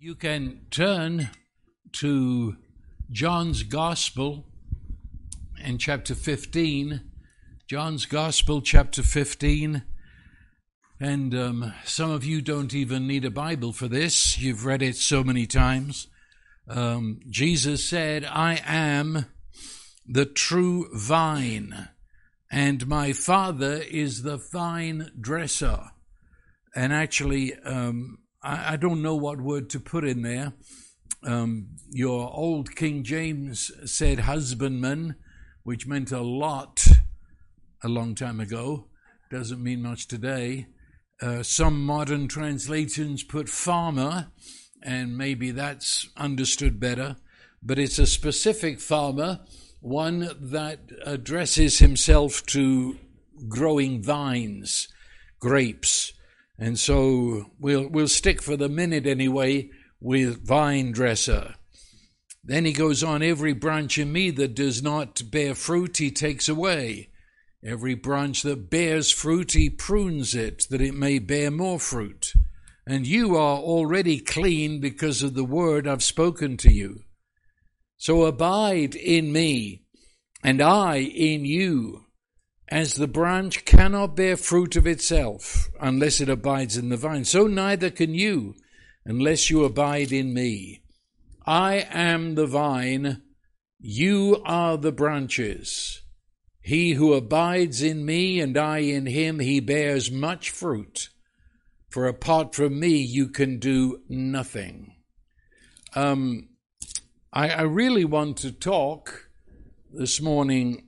You can turn to John's Gospel in chapter 15. John's Gospel, chapter 15. And um, some of you don't even need a Bible for this. You've read it so many times. Um, Jesus said, I am the true vine, and my Father is the vine dresser. And actually, um, I, I, don't know what word to put in there. Um, your old King James said husbandman, which meant a lot a long time ago. Doesn't mean much today. Uh, some modern translations put farmer, and maybe that's understood better. But it's a specific farmer, one that addresses himself to growing vines, grapes, and so we'll, we'll stick for the minute anyway with vine dresser. Then he goes on, every branch in me that does not bear fruit, he takes away. Every branch that bears fruit, he prunes it, that it may bear more fruit. And you are already clean because of the word I've spoken to you. So abide in me, and I in you. As the branch cannot bear fruit of itself unless it abides in the vine, so neither can you unless you abide in me. I am the vine, you are the branches. He who abides in me and I in him, he bears much fruit. For apart from me, you can do nothing. Um, I, I really want to talk this morning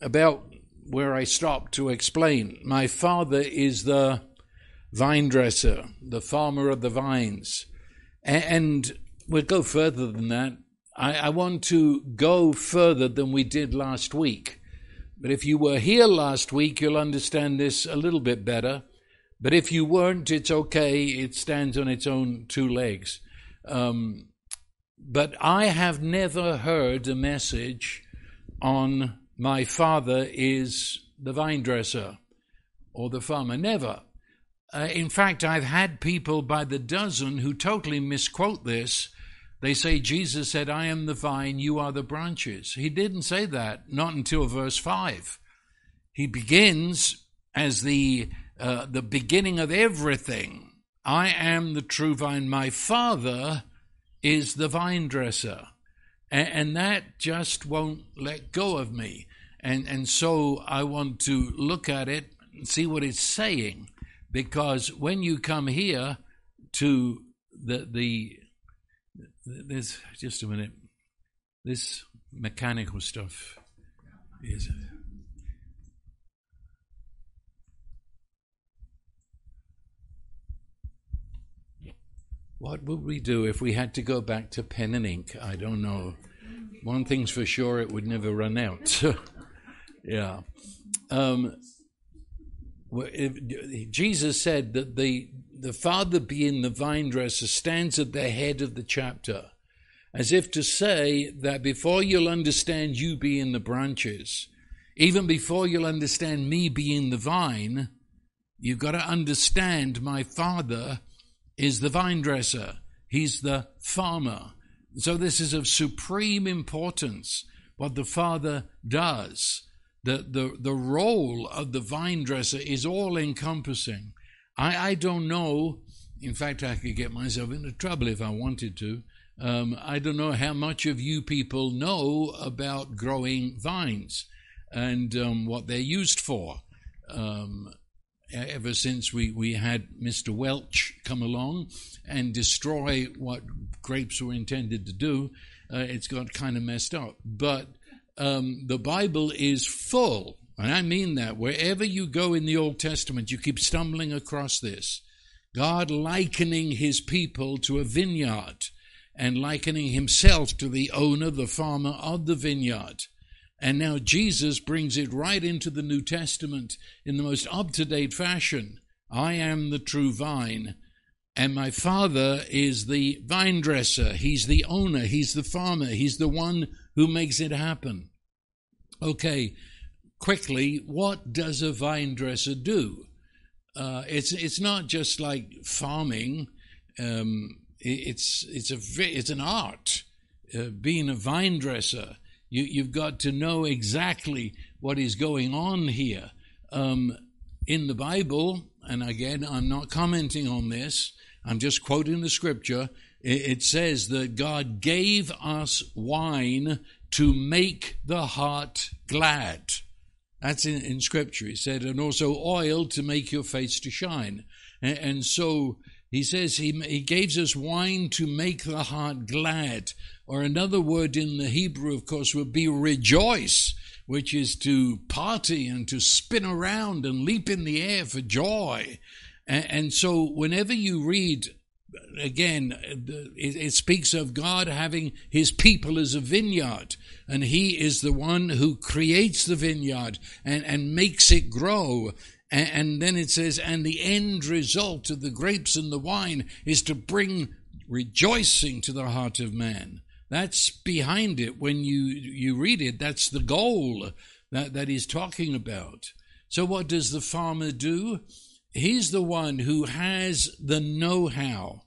about where I stopped to explain. My father is the vine dresser, the farmer of the vines. And we'll go further than that. I, I, want to go further than we did last week. But if you were here last week, you'll understand this a little bit better. But if you weren't, it's okay. It stands on its own two legs. Um, but I have never heard a message on my father is the vine dresser or the farmer. Never. Uh, in fact, I've had people by the dozen who totally misquote this. They say Jesus said, I am the vine, you are the branches. He didn't say that, not until verse 5. He begins as the, uh, the beginning of everything. I am the true vine. My Father is the vine dresser. And, and that just won't let go of me. And, and so I want to look at it and see what it's saying. Because when you come here to the, the there's just a minute, this mechanical stuff is. What would we do if we had to go back to pen and ink? I don't know. One thing's for sure, it would never run out. Yeah. Um, Jesus said that the, the Father, being the vine dresser, stands at the head of the chapter, as if to say that before you'll understand you being the branches, even before you'll understand me being the vine, you've got to understand my Father is the vine dresser, He's the farmer. So, this is of supreme importance what the Father does the, the, the role of the vine dresser is all encompassing. I, I don't know, in fact, I could get myself into trouble if I wanted to. Um, I don't know how much of you people know about growing vines and um, what they're used for. Um, ever since we, we had Mr. Welch come along and destroy what grapes were intended to do, uh, it's got kind of messed up. But um, the Bible is full, and I mean that. Wherever you go in the Old Testament, you keep stumbling across this. God likening his people to a vineyard and likening himself to the owner, the farmer of the vineyard. And now Jesus brings it right into the New Testament in the most up to date fashion. I am the true vine, and my Father is the vine dresser. He's the owner, He's the farmer, He's the one who makes it happen. Okay, quickly, what does a vine dresser do? Uh, it's it's not just like farming. Um, It's it's a it's an art. Uh, being a vine dresser, you you've got to know exactly what is going on here. Um, in the Bible, and again, I'm not commenting on this. I'm just quoting the scripture. It says that God gave us wine to make the heart glad. That's in, in scripture. He said, and also oil to make your face to shine. And, and so he says he, he gives us wine to make the heart glad. Or another word in the Hebrew, of course, would be rejoice, which is to party and to spin around and leap in the air for joy. And, and so whenever you read again, it, speaks of God having his people as a vineyard, and he is the one who creates the vineyard and, and makes it grow. And, and then it says, and the end result of the grapes and the wine is to bring rejoicing to the heart of man. That's behind it. When you, you read it, that's the goal that, that he's talking about. So, what does the farmer do? He's the one who has the know how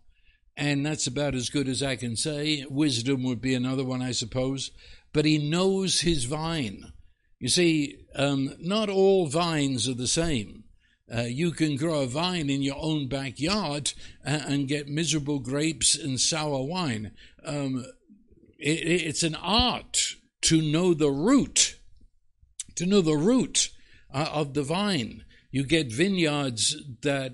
and that's about as good as I can say. Wisdom would be another one, I suppose. But he knows his vine. You see, um, not all vines are the same. Uh, you can grow a vine in your own backyard and, and get miserable grapes and sour wine. Um, it, it's an art to know the root, to know the root uh, of the vine. You get vineyards that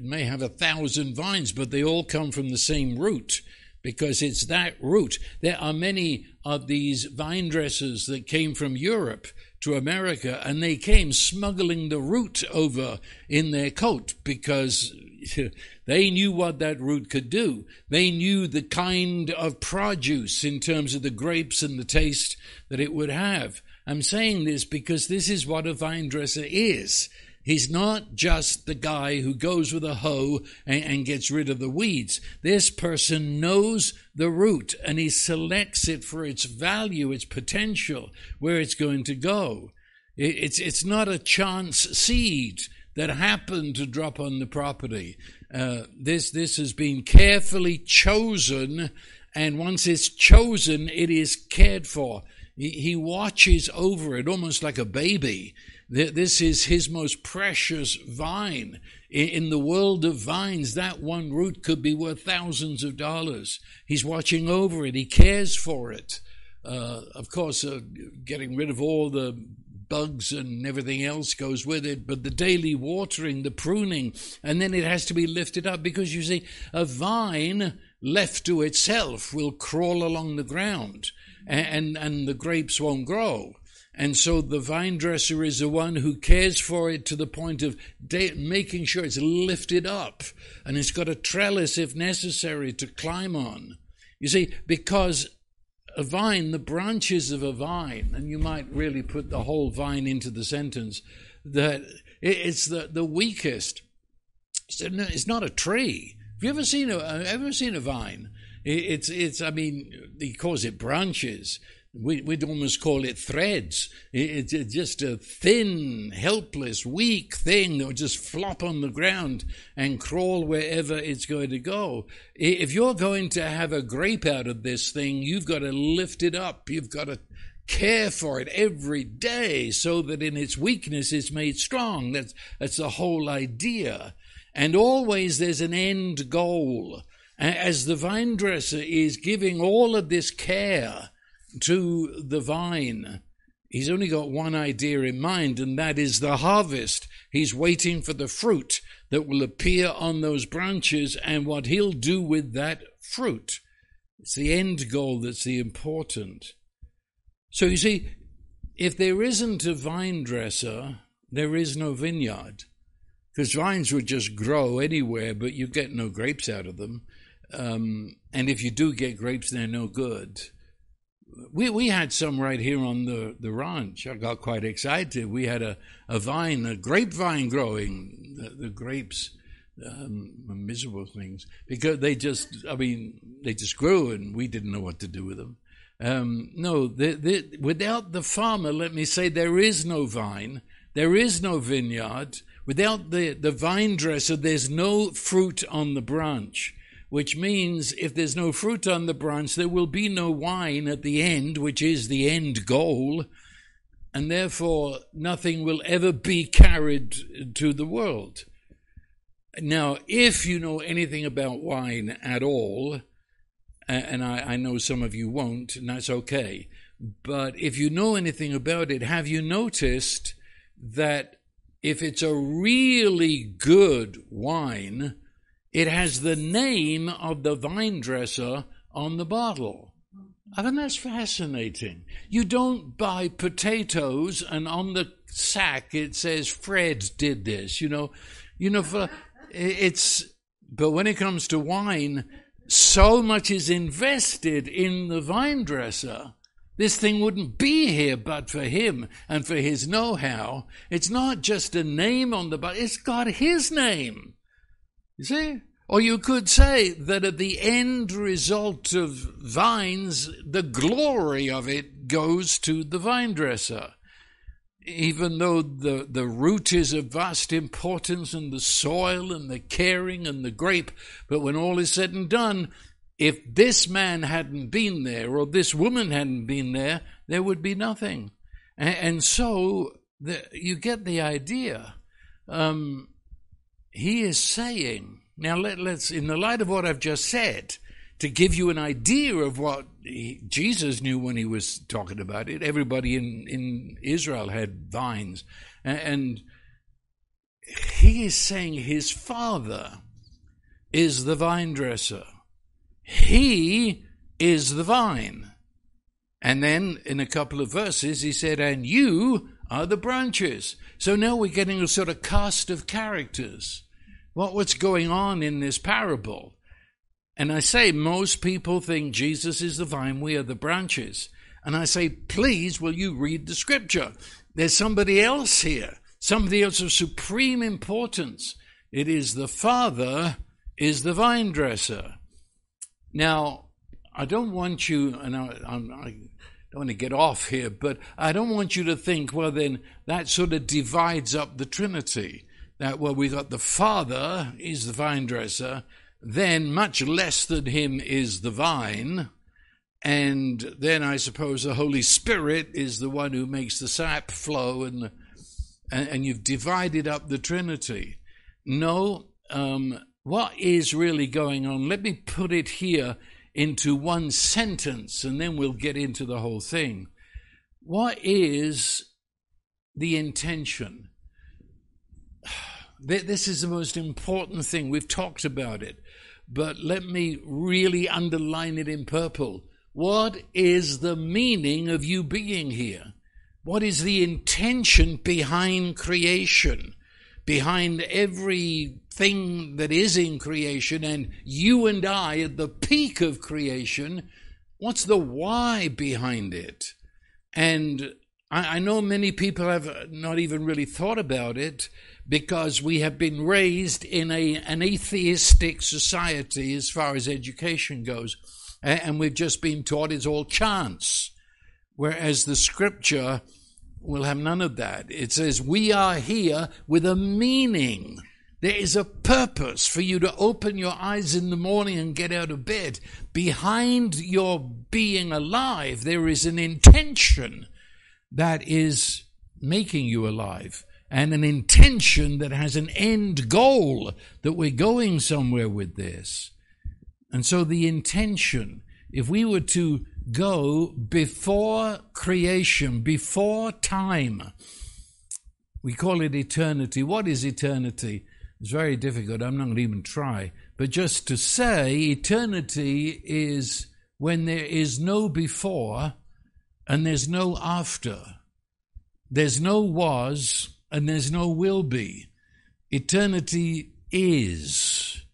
may have a thousand vines, but they all come from the same root because it's that root. There are many of these vine dressers that came from Europe to America and they came smuggling the root over in their coat because they knew what that root could do. They knew the kind of produce in terms of the grapes and the taste that it would have. I'm saying this because this is what a vine dresser is. He's not just the guy who goes with a hoe and, and, gets rid of the weeds. This person knows the root and he selects it for its value, its potential, where it's going to go. It, it's, it's not a chance seed that happened to drop on the property. Uh, this, this has been carefully chosen, and once it's chosen, it is cared for. He, he watches over it almost like a baby this is his most precious vine. In the world of vines, that one root could be worth thousands of dollars. He's watching over it, he cares for it. Uh, of course, uh, getting rid of all the bugs and everything else goes with it, but the daily watering, the pruning, and then it has to be lifted up because you see, a vine left to itself will crawl along the ground and, and, and the grapes won't grow. And so the vine dresser is the one who cares for it to the point of de- making sure it's lifted up and it's got a trellis if necessary to climb on. You see, because a vine, the branches of a vine, and you might really put the whole vine into the sentence, that it's the, the weakest. It's not a tree. Have you ever seen a, ever seen a vine? It's, it's, I mean, he calls it branches we, would almost call it threads. It's just a thin, helpless, weak thing that would just flop on the ground and crawl wherever it's going to go. If you're going to have a grape out of this thing, you've got to lift it up. You've got to care for it every day so that in its weakness it's made strong. That's, that's the whole idea. And always there's an end goal. As the vine dresser is giving all of this care, to the vine. He's only got one idea in mind, and that is the harvest. He's waiting for the fruit that will appear on those branches and what he'll do with that fruit. It's the end goal that's the important. So you see, if there isn't a vine dresser, there is no vineyard. Because vines would just grow anywhere, but you get no grapes out of them. Um, and if you do get grapes, they're no good we we had some right here on the, the ranch. I got quite excited. We had a, a vine, a grapevine growing. The, the grapes, um, miserable things, because they just, I mean, they just grew, and we didn't know what to do with them. Um, no, the, the, without the farmer, let me say, there is no vine, there is no vineyard. Without the, the vine dresser, there's no fruit on the branch. Which means if there's no fruit on the branch, there will be no wine at the end, which is the end goal, and therefore nothing will ever be carried to the world. Now, if you know anything about wine at all, and I, I, know some of you won't, and that's okay, but if you know anything about it, have you noticed that if it's a really good wine, it has the name of the vine dresser on the bottle? I mean, that's fascinating. You don't buy potatoes and on the sack it says Fred did this, you know. You know, for it's, but when it comes to wine, so much is invested in the vine dresser. This thing wouldn't be here but for him and for his know how. It's not just a name on the bottle, it's got his name. You see? Or you could say that at the end result of vines, the glory of it goes to the vine dresser even though the, the root is of vast importance and the soil and the caring and the grape, but when all is said and done, if this man hadn't been there or this woman hadn't been there, there would be nothing. And, and so the, you get the idea. Um, he is saying, now let, let's, in the light of what I've just said, to give you an idea of what he, Jesus knew when he was talking about it. Everybody in, in Israel had vines. And he is saying his father is the vine dresser. He is the vine. And then in a couple of verses, he said, And you are the branches. So now we're getting a sort of cast of characters. What, what's going on in this parable? And I say, most people think Jesus is the vine, we are the branches. And I say, please, will you read the scripture? There's somebody else here, somebody else of supreme importance. It is the Father is the vine dresser. Now, I don't want you, and I, I, I don't want to get off here, but I don't want you to think, well, then that sort of divides up the Trinity. That, well, we got the Father is the vine dresser, then much less than him is the vine, and then I suppose the Holy Spirit is the one who makes the sap flow, and and, and you've divided up the Trinity. No, um, what is really going on? Let me put it here into one sentence, and then we'll get into the whole thing. What is the intention? This is the most important thing. We've talked about it but let me really underline it in purple. What is the meaning of you being here? What is the intention behind creation? Behind everything that is in creation, and you and I at the peak of creation, what's the why behind it? And I, I know many people have not even really thought about it, because we have been raised in a, an atheistic society as far as education goes. And we've just been taught it's all chance. Whereas the scripture will have none of that. It says, We are here with a meaning. There is a purpose for you to open your eyes in the morning and get out of bed. Behind your being alive, there is an intention that is making you alive and an intention that has an end goal that we're going somewhere with this. And so the intention, if we were to go before creation, before time, we call it eternity. What is eternity? It's very difficult. I'm not going to even try. But just to say, eternity is when there is no before and there's no after. There's no was and there's no will be. Eternity is,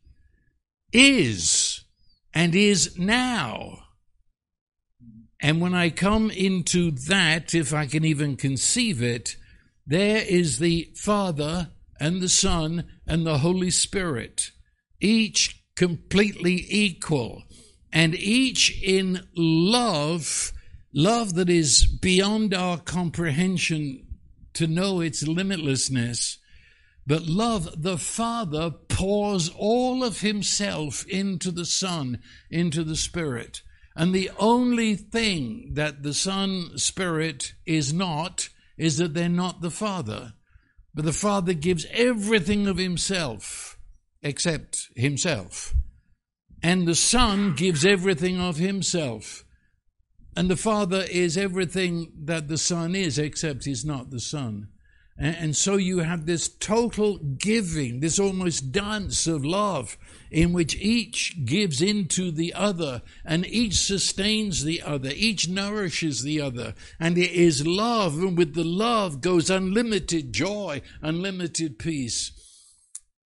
is, and is now. And when I come into that, if I can even conceive it, there is the Father and the Son and the Holy Spirit, each completely equal, and each in love, love that is beyond our comprehension to know its limitlessness, But love, the Father pours all of Himself into the Son, into the Spirit. And the only thing that the Son Spirit is not is that they're not the Father. But the Father gives everything of Himself except Himself. And the Son gives everything of Himself. And the Father is everything that the Son is, except He's not the Son. And so you have this total giving, this almost dance of love in which each gives into the other and each sustains the other, each nourishes the other. And it is love, and with the love goes unlimited joy, unlimited peace.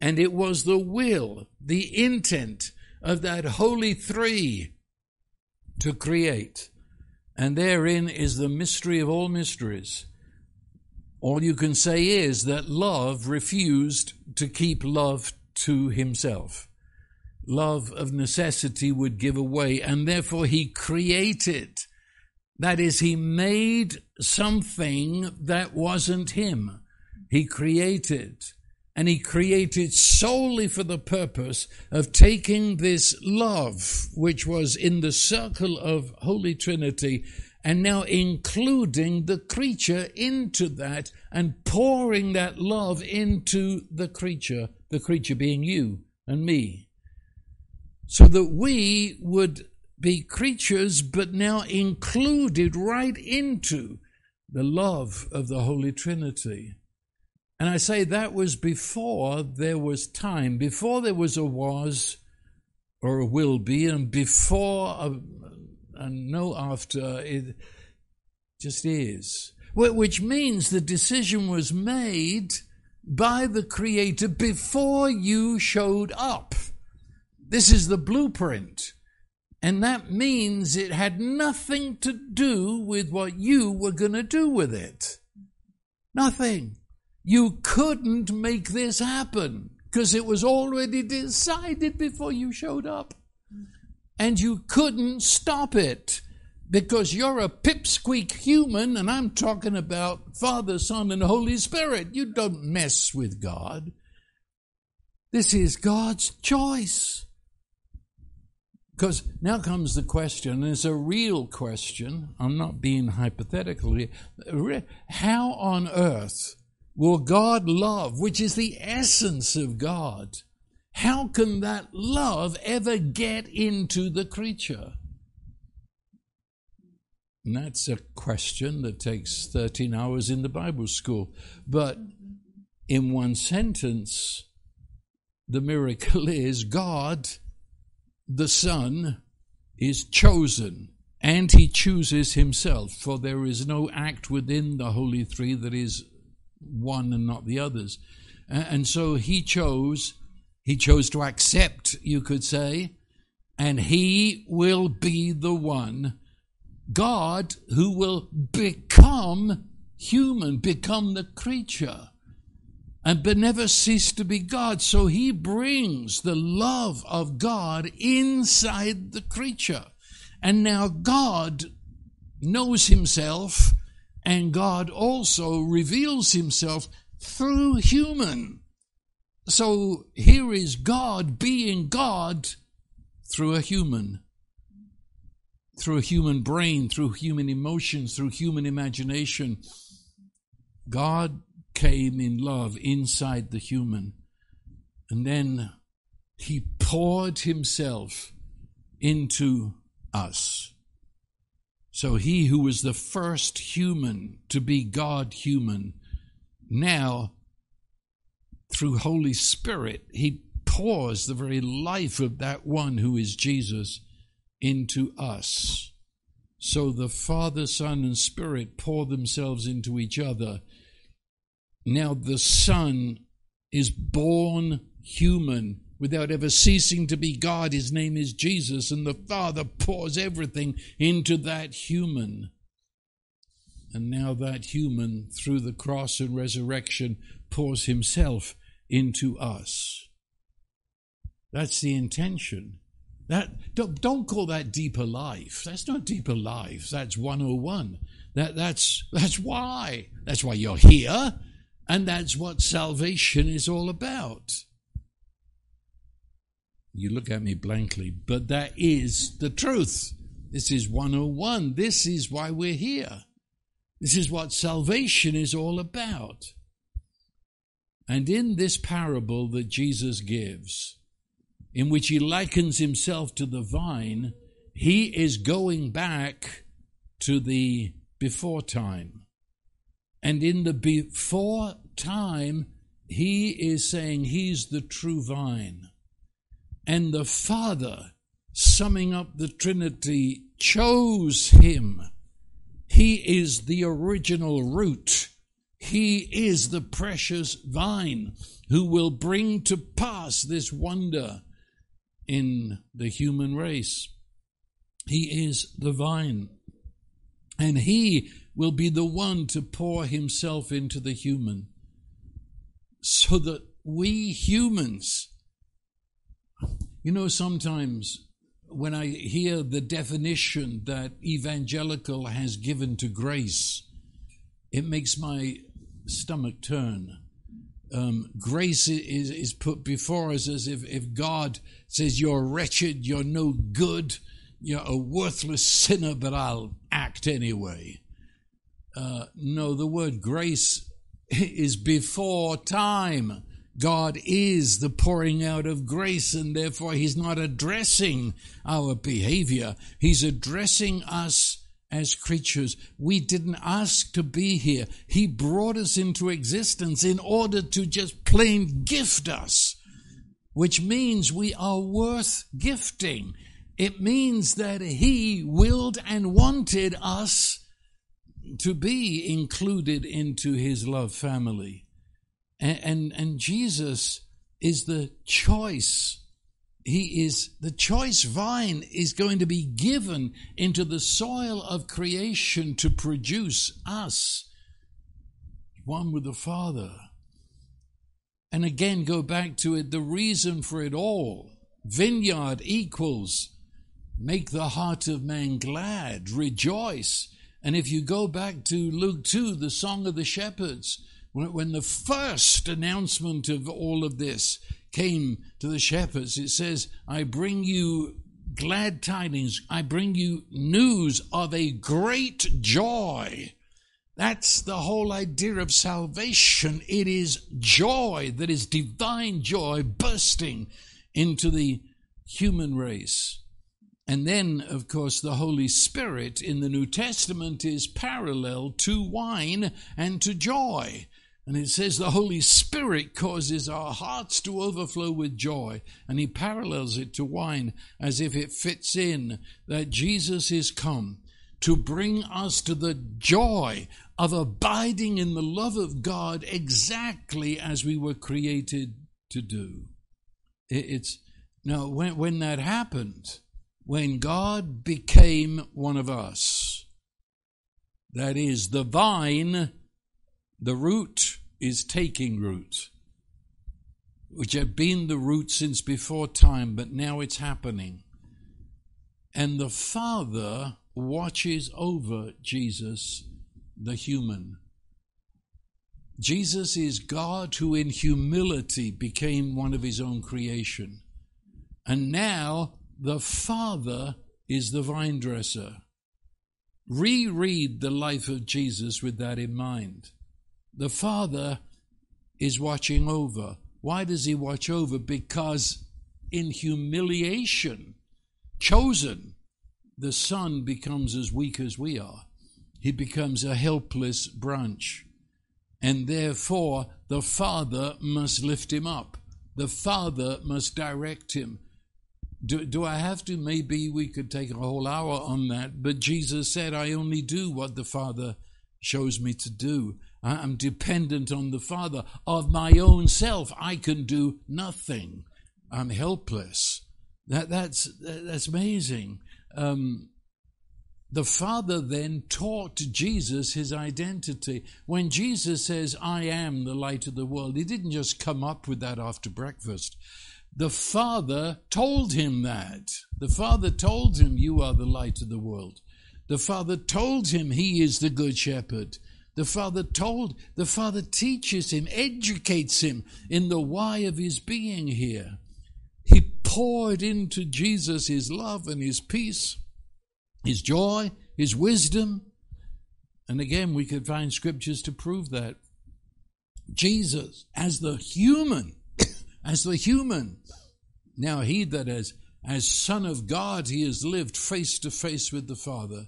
And it was the will, the intent of that holy three to create. And therein is the mystery of all mysteries all you can say is that love refused to keep love to himself. Love of necessity would give away, and therefore he created. That is, he made something that wasn't him. He created. And he created solely for the purpose of taking this love, which was in the circle of Holy Trinity, and now including the creature into that and pouring that love into the creature, the creature being you and me. So that we would be creatures, but now included right into the love of the Holy Trinity. And I say that was before there was time, before there was a was or a will be, and before a, and no after. It just is. Which means the decision was made by the Creator before you showed up. This is the blueprint. And that means it had nothing to do with what you were going to do with it. Nothing. You couldn't make this happen because it was already decided before you showed up and you couldn't stop it because you're a pipsqueak human, and I'm talking about Father, Son, and Holy Spirit. You don't mess with God. This is God's choice. Because now comes the question, and it's a real question. I'm not being hypothetical here. How on earth will God love, which is the essence of God, how can that love ever get into the creature? And that's a question that takes 13 hours in the Bible school. But in one sentence, the miracle is God, the Son, is chosen and he chooses himself, for there is no act within the Holy Three that is one and not the others. And so he chose he chose to accept, you could say, and he will be the one, God, who will become human, become the creature, and but never cease to be God. So he brings the love of God inside the creature. And now God knows himself, and God also reveals himself through human. So here is God being God through a human, through a human brain, through human emotions, through human imagination. God came in love inside the human, and then he poured himself into us. So he who was the first human to be God human now through Holy Spirit, He pours the very life of that one who is Jesus into us. So the Father, Son, and Spirit pour themselves into each other. Now the Son is born human without ever ceasing to be God. His name is Jesus, and the Father pours everything into that human. And now that human, through the cross and resurrection, pours himself into us. That's the intention. That don't, don't call that deeper life. That's not deeper life. That's 101. That that's that's why. That's why you're here. And that's what salvation is all about. You look at me blankly, but that is the truth. This is 101. This is why we're here. This is what salvation is all about. And in this parable that Jesus gives, in which he likens himself to the vine, he is going back to the before time. And in the before time, he is saying he's the true vine. And the Father, summing up the Trinity, chose him. He is the original root. He is the precious vine who will bring to pass this wonder in the human race. He is the vine. And he will be the one to pour himself into the human so that we humans, you know, sometimes when I hear the definition that evangelical has given to grace, it makes my stomach turn. Um, grace is, is put before us as if, if God says, You're wretched, you're no good, you're a worthless sinner, but I'll act anyway. Uh, no, the word grace is before time. God is the pouring out of grace, and therefore He's not addressing our behavior. He's addressing us as creatures. We didn't ask to be here. He brought us into existence in order to just plain gift us, which means we are worth gifting. It means that He willed and wanted us to be included into his love family. And, and, and, Jesus is the choice. He is the choice vine is going to be given into the soil of creation to produce us, one with the Father. And again, go back to it the reason for it all. Vineyard equals make the heart of man glad, rejoice. And if you go back to Luke 2, the Song of the Shepherds, when, the first announcement of all of this came to the shepherds, it says, I bring you glad tidings, I bring you news of a great joy. That's the whole idea of salvation. It is joy that is divine joy bursting into the human race. And then, of course, the Holy Spirit in the New Testament is parallel to wine and to joy. And it says the Holy Spirit causes our hearts to overflow with joy. And he parallels it to wine as if it fits in that Jesus is come to bring us to the joy of abiding in the love of God exactly as we were created to do. It's now when, when that happened, when God became one of us. That is, the vine, the root is taking root, which had been the root since before time, but now it's happening. And the Father watches over Jesus, the human. Jesus is God who, in humility, became one of his own creation. And now the Father is the vine dresser. Reread the life of Jesus with that in mind. The Father is watching over. Why does He watch over? Because in humiliation, chosen, the Son becomes as weak as we are. He becomes a helpless branch. And therefore, the Father must lift him up. The Father must direct him. Do, do I have to? Maybe we could take a whole hour on that. But Jesus said, I only do what the Father shows me to do. I'm dependent on the Father. Of my own self, I can do nothing. I'm helpless. That, that's, that's amazing. Um, the Father then taught Jesus his identity. When Jesus says, I am the light of the world, he didn't just come up with that after breakfast. The Father told him that. The Father told him, You are the light of the world. The Father told him he is the Good Shepherd. The Father told, the Father teaches him, educates him in the why of his being here. He poured into Jesus his love and his peace, his joy, his wisdom. And again, we could find scriptures to prove that. Jesus, as the human, as the human, now he that has, as Son of God, he has lived face to face with the Father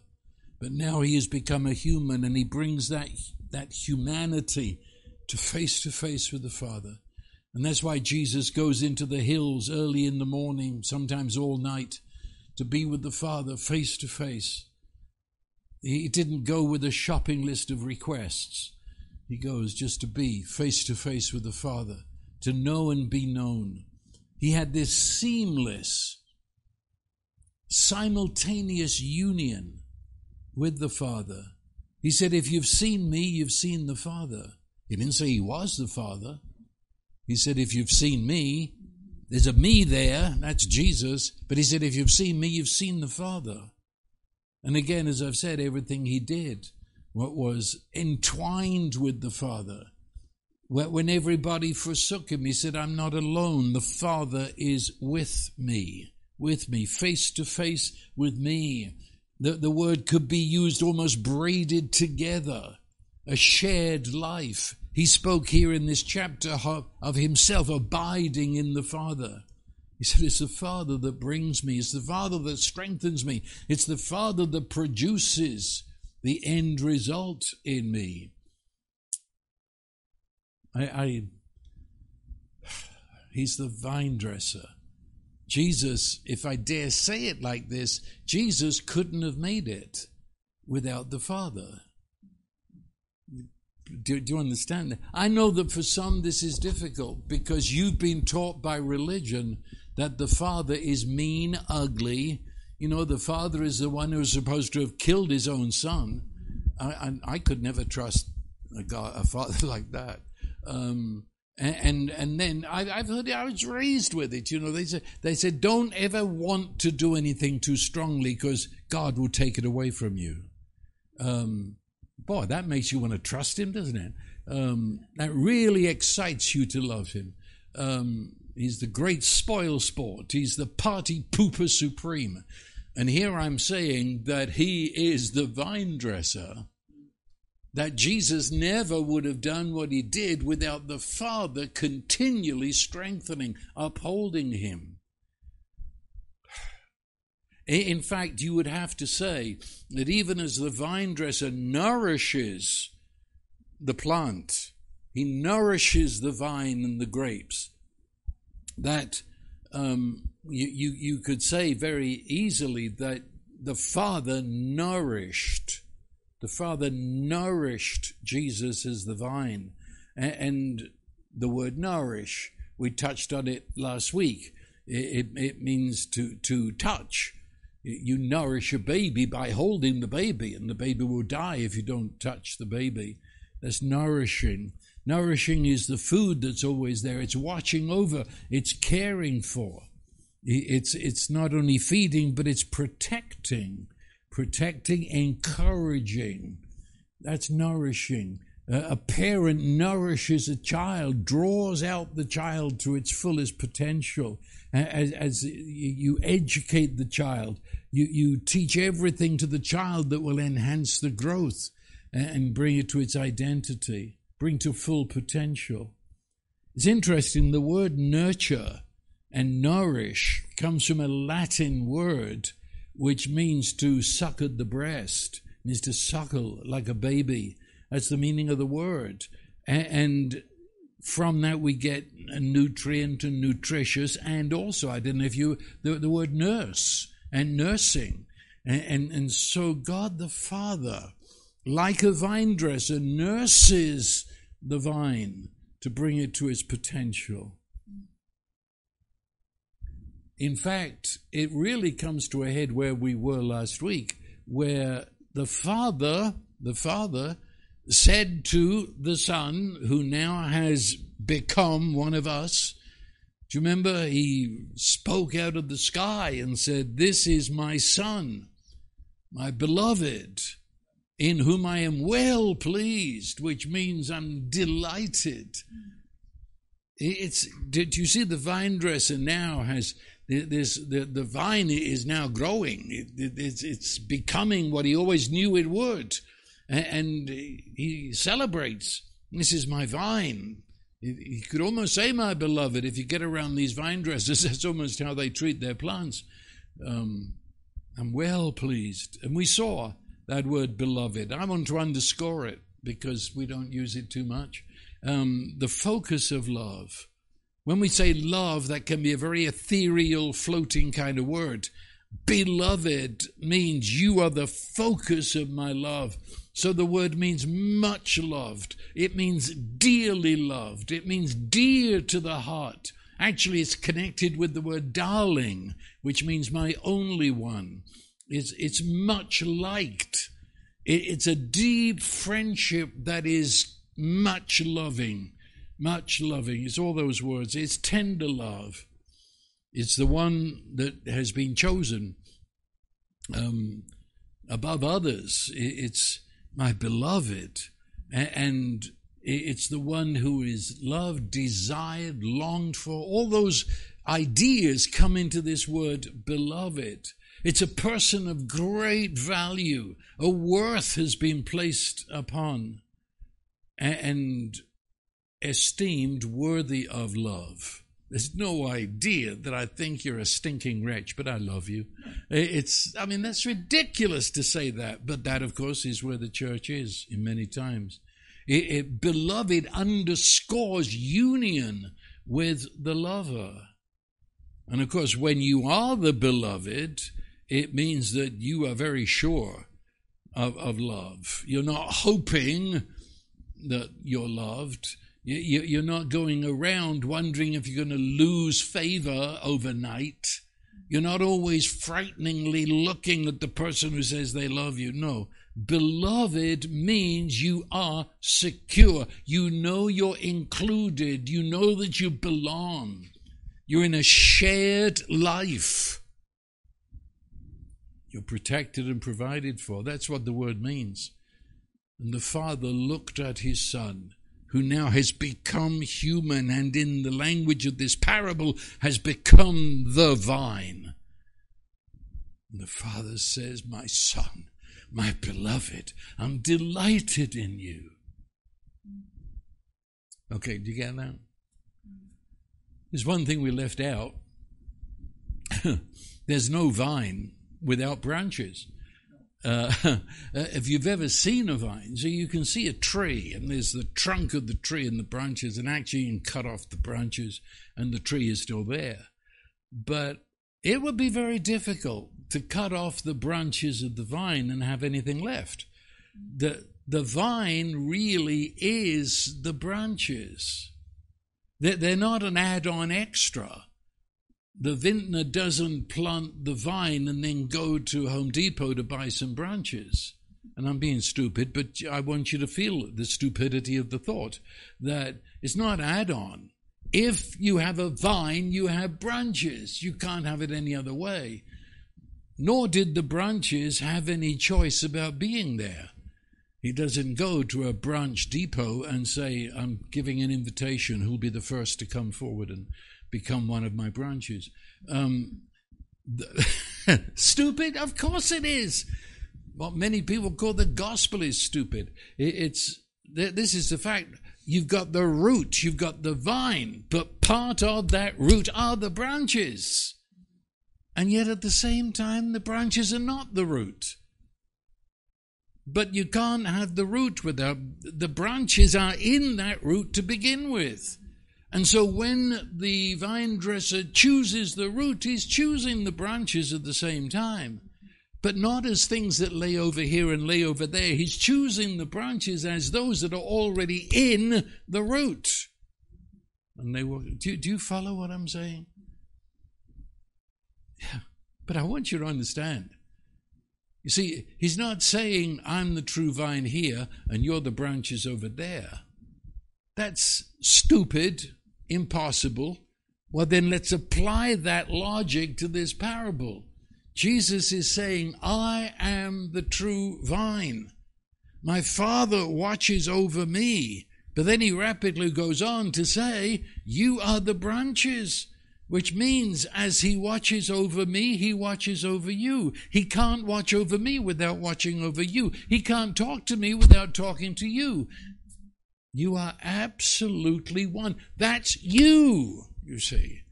but now he has become a human and he brings that, that humanity to face to face with the Father. And that's why Jesus goes into the hills early in the morning, sometimes all night, to be with the Father face to face. He didn't go with a shopping list of requests. He goes just to be face to face with the Father, to know and be known. He had this seamless, simultaneous union with the Father. He said, If you've seen me, you've seen the Father. He didn't say he was the Father. He said, If you've seen me, there's a me there, that's Jesus. But he said, If you've seen me, you've seen the Father. And again, as I've said, everything he did, what was entwined with the Father. When everybody forsook him, he said, I'm not alone. The Father is with me, with me, face to face with me. The, the word could be used almost braided together, a shared life. He spoke here in this chapter of himself abiding in the Father. He said, It's the Father that brings me, it's the Father that strengthens me, it's the Father that produces the end result in me. I, I he's the vine dresser. Jesus, if I dare say it like this, Jesus couldn't have made it without the Father. Do, do, you understand that? I know that for some this is difficult because you've been taught by religion that the Father is mean, ugly. You know, the Father is the one who's supposed to have killed his own son. I, I, I could never trust a, God, a father like that. Um, and and then I, have heard I was raised with it. You know, they said they said don't ever want to do anything too strongly because God will take it away from you. Um, boy, that makes you want to trust Him, doesn't it? Um, that really excites you to love Him. Um, he's the great spoil sport. He's the party pooper supreme. And here I'm saying that He is the vine dresser that Jesus never would have done what he did without the Father continually strengthening, upholding him. In fact, you would have to say that even as the vine dresser nourishes the plant, he nourishes the vine and the grapes, that um, you, you, you could say very easily that the Father nourished the Father nourished Jesus as the vine. And the word nourish, we touched on it last week. It, it, means to, to touch. You nourish a baby by holding the baby, and the baby will die if you don't touch the baby. That's nourishing. Nourishing is the food that's always there. It's watching over, it's caring for. It's, it's not only feeding, but it's protecting protecting, encouraging. That's nourishing. a parent nourishes a child, draws out the child to its fullest potential. As, as you educate the child, you, you teach everything to the child that will enhance the growth and bring it to its identity, bring to full potential. It's interesting, the word nurture and nourish comes from a Latin word which means to suck at the breast, means to suckle like a baby. That's the meaning of the word. And from that we get nutrient and nutritious, and also, I don't know if you, the, the word nurse and nursing. And, and, and so God the Father, like a vine dresser, nurses the vine to bring it to its potential. In fact, it really comes to a head where we were last week, where the Father, the Father, said to the Son, who now has become one of us, do you remember? He spoke out of the sky and said, This is my Son, my beloved, in whom I am well pleased, which means I'm delighted. It's did you see the vine dresser now has this the, the vine is now growing. It, it, it's, it's becoming what he always knew it would, and, and he celebrates. This is my vine. He could almost say, my beloved, if you get around these vine dressers, that's almost how they treat their plants. Um, I'm well pleased. And we saw that word beloved. I want to underscore it because we don't use it too much. Um, the focus of love. When we say love, that can be a very ethereal, floating kind of word. Beloved means you are the focus of my love. So the word means much loved. It means dearly loved. It means dear to the heart. Actually, it's connected with the word darling, which means my only one. It's, it's much liked. It, it's a deep friendship that is much loving. Much loving. It's all those words. It's tender love. It's the one that has been chosen um, above others. It's my beloved. And it's the one who is loved, desired, longed for. All those ideas come into this word beloved. It's a person of great value. A worth has been placed upon and esteemed worthy of love. There's no idea that I think you're a stinking wretch, but I love you. It's, I mean, that's ridiculous to say that, but that, of course, is where the church is in many times. It, it, beloved underscores union with the lover. And of course, when you are the beloved, it means that you are very sure of, of love. You're not hoping that you're loved you're not going around wondering if you're going to lose favor overnight. You're not always frighteningly looking at the person who says they love you. No. Beloved means you are secure. You know you're included. You know that you belong. You're in a shared life. You're protected and provided for. That's what the word means. And the Father looked at his Son who now has become human and in the language of this parable has become the vine. And the father says, My son, my beloved, I'm delighted in you. Okay, do you get that? There's one thing we left out. There's no vine without branches. Uh, uh, if you've ever seen a vine, so you can see a tree, and there's the trunk of the tree and the branches, and actually you can cut off the branches, and the tree is still there. But it would be very difficult to cut off the branches of the vine and have anything left. The, the vine really is the branches. They're, they're not an add on extra the vintner doesn't plant the vine and then go to Home Depot to buy some branches. And I'm being stupid, but I want you to feel the stupidity of the thought that it's not add on. If you have a vine, you have branches. You can't have it any other way. Nor did the branches have any choice about being there. He doesn't go to a branch depot and say, I'm giving an invitation, who'll be the first to come forward and become one of my branches. Um, stupid? Of course it is. What many people call the gospel is stupid. It's this is the fact. You've got the root, you've got the vine, but part of that root are the branches. And yet at the same time, the branches are not the root. But you can't have the root without the branches are in that root to begin with. And so when the vine dresser chooses the root, he's choosing the branches at the same time. But not as things that lay over here and lay over there. He's choosing the branches as those that are already in the root. And they will. Do, do you follow what I'm saying? Yeah. But I want you to understand. You see, he's not saying, I'm the true vine here and you're the branches over there. That's stupid, impossible. Well, then let's apply that logic to this parable. Jesus is saying, I am the true vine. My Father watches over me. But then he rapidly goes on to say, You are the branches which means as he watches over me, he watches over you. He can't watch over me without watching over you. He can't talk to me without talking to you. You are absolutely one. That's you, you see.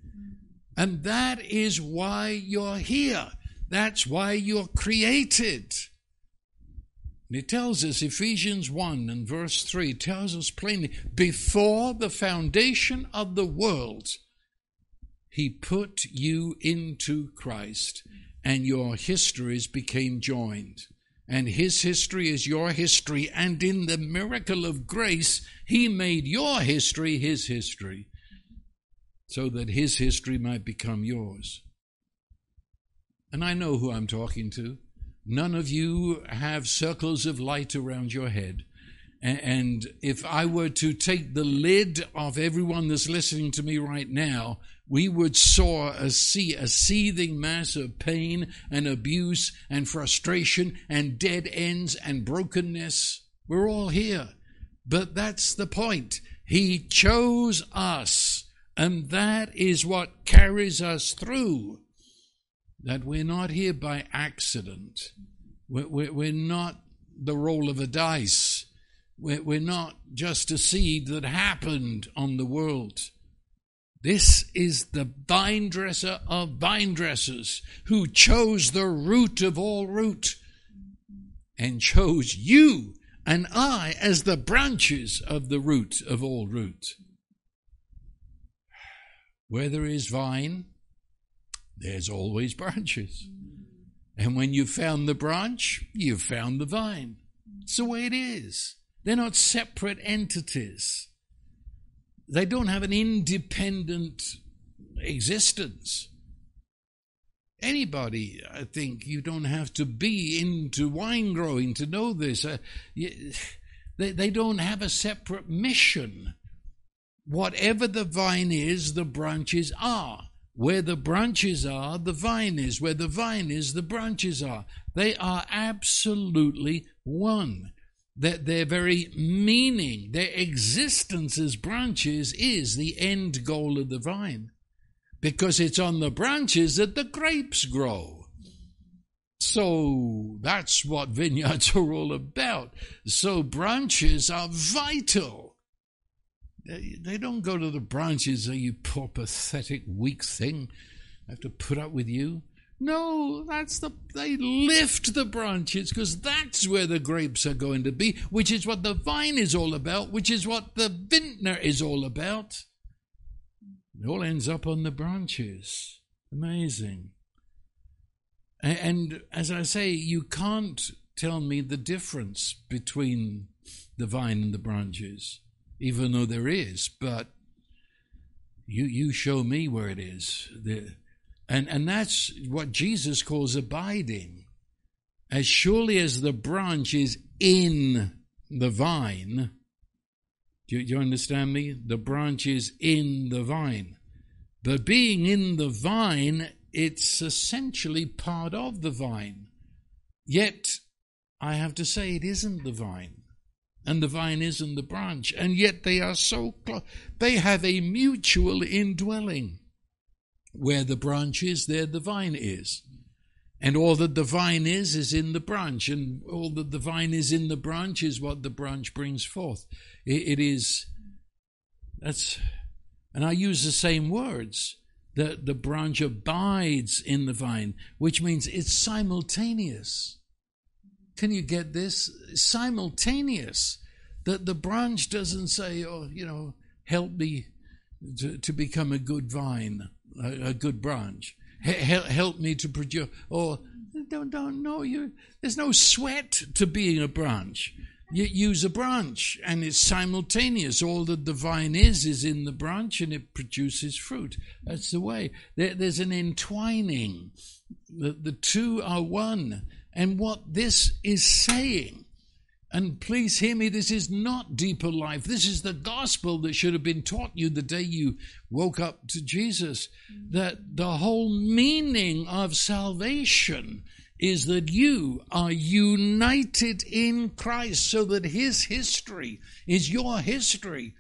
And that is why you're here. That's why you're created. And it tells us, Ephesians 1 and verse 3 tells us plainly, before the foundation of the world, he put you into Christ, and your histories became joined. And His history is your history, and in the miracle of grace, He made your history His history, so that His history might become yours. And I know who I'm talking to. None of you have circles of light around your head. And if I were to take the lid off everyone that's listening to me right now we would saw a see a seething mass of pain and abuse and frustration and dead ends and brokenness. We're all here. But that's the point. He chose us, and that is what carries us through. That we're not here by accident. We're not the roll of a dice. We're not just a seed that happened on the world. This is the vine dresser of vine dressers who chose the root of all root and chose you and I as the branches of the root of all root. Where there is vine, there's always branches. And when you've found the branch, you've found the vine. It's the way it is. They're not separate entities. They don't have an independent existence. Anybody, I think, you don't have to be into wine growing to know this. Uh, they, they don't have a separate mission. Whatever the vine is, the branches are. Where the branches are, the vine is. Where the vine is, the branches are. They are absolutely one that their very meaning, their existence as branches is the end goal of the vine. Because it's on the branches that the grapes grow. So that's what vineyards are all about. So branches are vital. They don't go to the branches, oh, you poor, pathetic, weak thing. I have to put up with you. No, that's the they lift the branches because that's where the grapes are going to be, which is what the vine is all about, which is what the vintner is all about. It all ends up on the branches. Amazing. And, and as I say, you can't tell me the difference between the vine and the branches, even though there is, but you you show me where it is. The, and, and that's what Jesus calls abiding. As surely as the branch is in the vine, do you, do you understand me? The branch is in the vine. But being in the vine, it's essentially part of the vine. Yet, I have to say, it isn't the vine. And the vine isn't the branch. And yet they are so close. They have a mutual indwelling. Where the branch is, there the vine is. And all that the vine is, is in the branch. And all that the vine is in the branch is what the branch brings forth. it, it is, that's, and I use the same words. The, the branch abides in the vine, which means it's simultaneous. Can you get this? Simultaneous. That the branch doesn't say, oh, you know, help me to, to become a good vine a, a good branch. H- help me to produce. Or don't don't know you. There's no sweat to being a branch. You use a branch, and it's simultaneous. All that the vine is is in the branch, and it produces fruit. That's the way. There, there's an entwining. The, the two are one. And what this is saying and please hear me, this is not deeper life. This is the gospel that should have been taught you the day you woke up to Jesus. That the whole meaning of salvation is that you are united in Christ so that his history is your history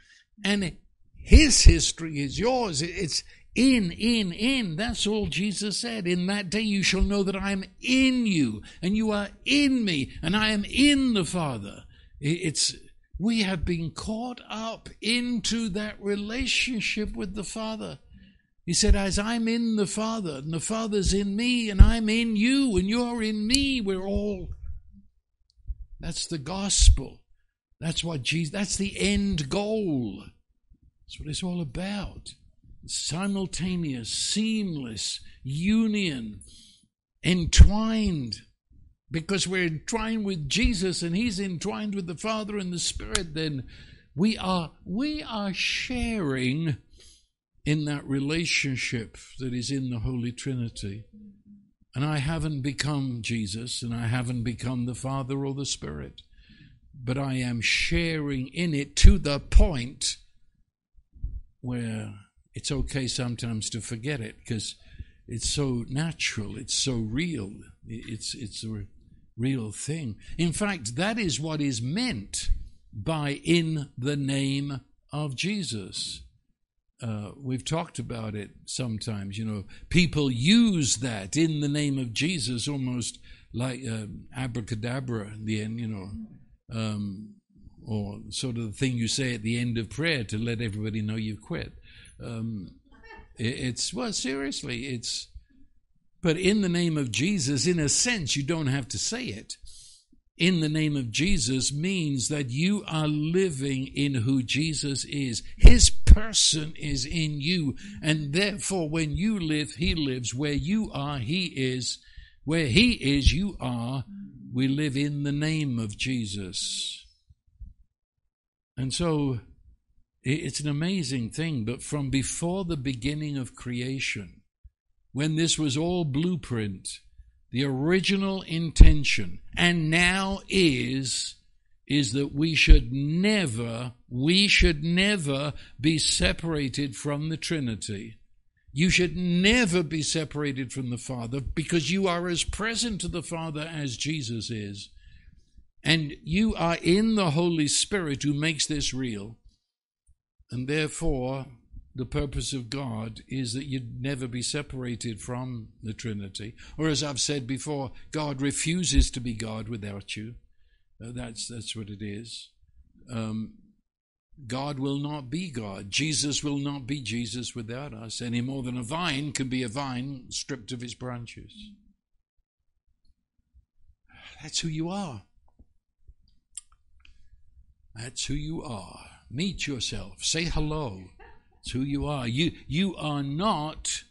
and his history is yours. It's in, in, in. That's all Jesus said. In that day you shall know that I am in you and you are in me and I am in the Father. It's, we have been caught up into that relationship with the Father. He said, As I'm in the Father, and the Father's in me, and I'm in you, and you're in me, we're all. That's the gospel. That's what Jesus, that's the end goal. That's what it's all about. Simultaneous, seamless union, entwined. Because we're entwined with Jesus and He's entwined with the Father and the Spirit, then we are we are sharing in that relationship that is in the Holy Trinity. And I haven't become Jesus and I haven't become the Father or the Spirit, but I am sharing in it to the point where it's okay sometimes to forget it because it's so natural, it's so real, it's, it's a real thing. In fact, that is what is meant by in the name of Jesus. Uh, we've talked about it sometimes. You know, people use that in the name of Jesus almost like uh, abracadabra in the end, you know, um, or sort of the thing you say at the end of prayer to let everybody know you've quit. Um, it, it's, well, seriously, it's, but in the name of Jesus, in a sense, you don't have to say it in the name of Jesus means that you are living in who Jesus is. His person is in you. And therefore, when you live, He lives. Where you are, He is. Where He is, you are. We live in the name of Jesus. And so, it's an amazing thing, but from before the beginning of creation, when this was all blueprint, the original intention and now is is that we should never we should never be separated from the trinity. You should never be separated from the father because you are as present to the father as jesus is. And you are in the holy spirit who makes this real and therefore the purpose of God is that you'd never be separated from the Trinity. Or as I've said before, God refuses to be God without you. Uh, that's that's what it is. Um, God will not be God. Jesus will not be Jesus without us, any more than a vine can be a vine stripped of its branches. That's who you are. That's who you are. Meet yourself. Say hello. It's who you are. You, you are not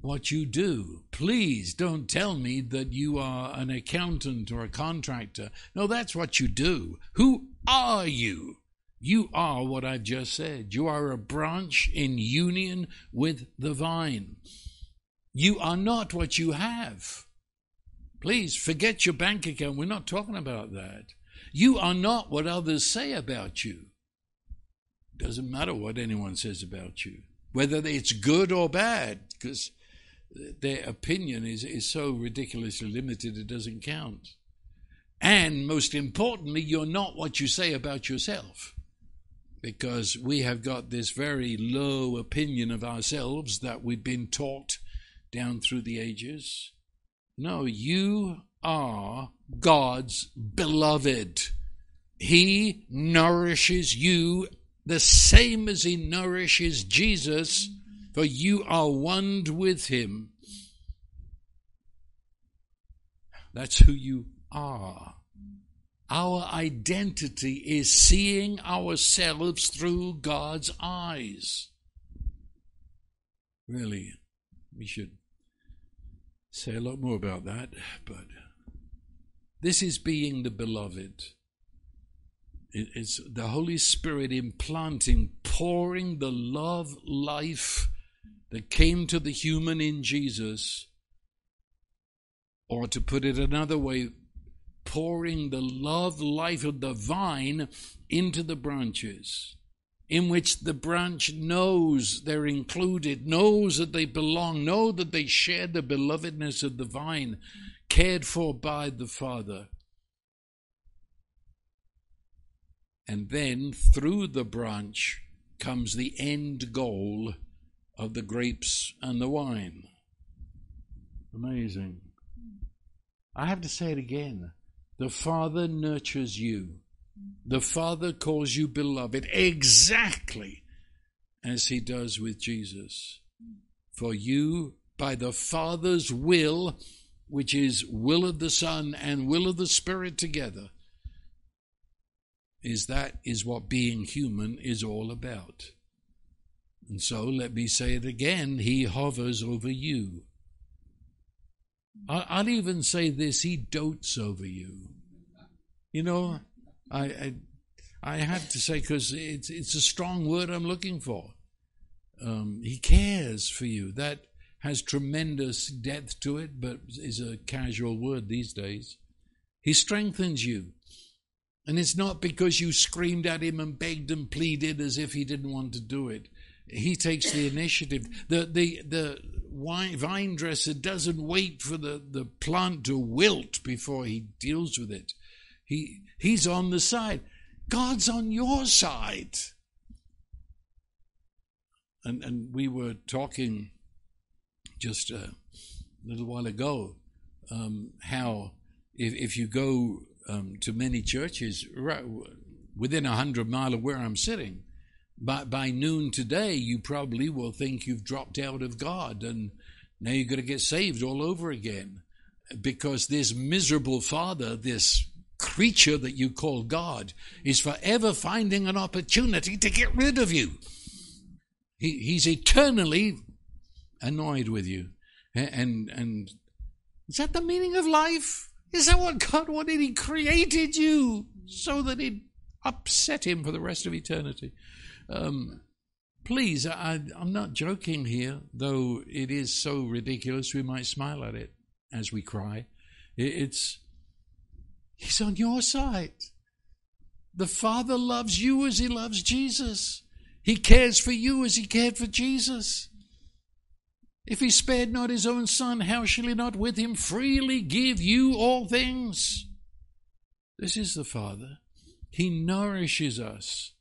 what you do. Please don't tell me that you are an accountant or a contractor. No, that's what you do. Who are you? You are what I've just said. You are a branch in union with the vine. You are not what you have. Please forget your bank account. We're not talking about that. You are not what others say about you. Doesn't matter what anyone says about you, whether it's good or bad, because their opinion is, is so ridiculously limited it doesn't count. And most importantly, you're not what you say about yourself. Because we have got this very low opinion of ourselves that we've been taught down through the ages. No, you are God's beloved. He nourishes you the same as he nourishes Jesus, for you are one with him. That's who you are. Our identity is seeing ourselves through God's eyes. Really, we should say a lot more about that, but this is being the beloved. It's the Holy Spirit implanting, pouring the love life that came to the human in Jesus. Or to put it another way, pouring the love life of the vine into the branches, in which the branch knows they're included, knows that they belong, know that they share the belovedness of the vine, cared for by the Father. And then through the branch comes the end goal of the grapes and the wine. Amazing. I have to say it again. The Father nurtures you. The Father calls you beloved exactly as He does with Jesus. For you, by the Father's will, which is will of the Son and will of the Spirit together, is that is what being human is all about. And so let me say it again He hovers over you. I'll even say this He dotes over you. You know, I, I, I have to say, because it's, it's a strong word I'm looking for. Um, he cares for you. That has tremendous depth to it, but is a casual word these days. He strengthens you. And it's not because you screamed at him and begged and pleaded as if he didn't want to do it. He takes the initiative. The, the, the vine dresser doesn't wait for the, the plant to wilt before he deals with it. He, he's on the side. God's on your side. And, and we were talking just a little while ago um, how if, if you go um, to many churches right, within a hundred mile of where I'm sitting. By, by noon today, you probably will think you've dropped out of God and now you're going to get saved all over again because this miserable father, this creature that you call God, is forever finding an opportunity to get rid of you. He, he's eternally annoyed with you. And, and is that the meaning of life? Is that what God wanted? He created you so that it upset him for the rest of eternity. Um, please, I, I'm not joking here, though it is so ridiculous we might smile at it as we cry. It's, He's on your side. The Father loves you as He loves Jesus. He cares for you as He cared for Jesus. If he spared not his own son, how shall he not with him freely give you all things? This is the Father. He nourishes us,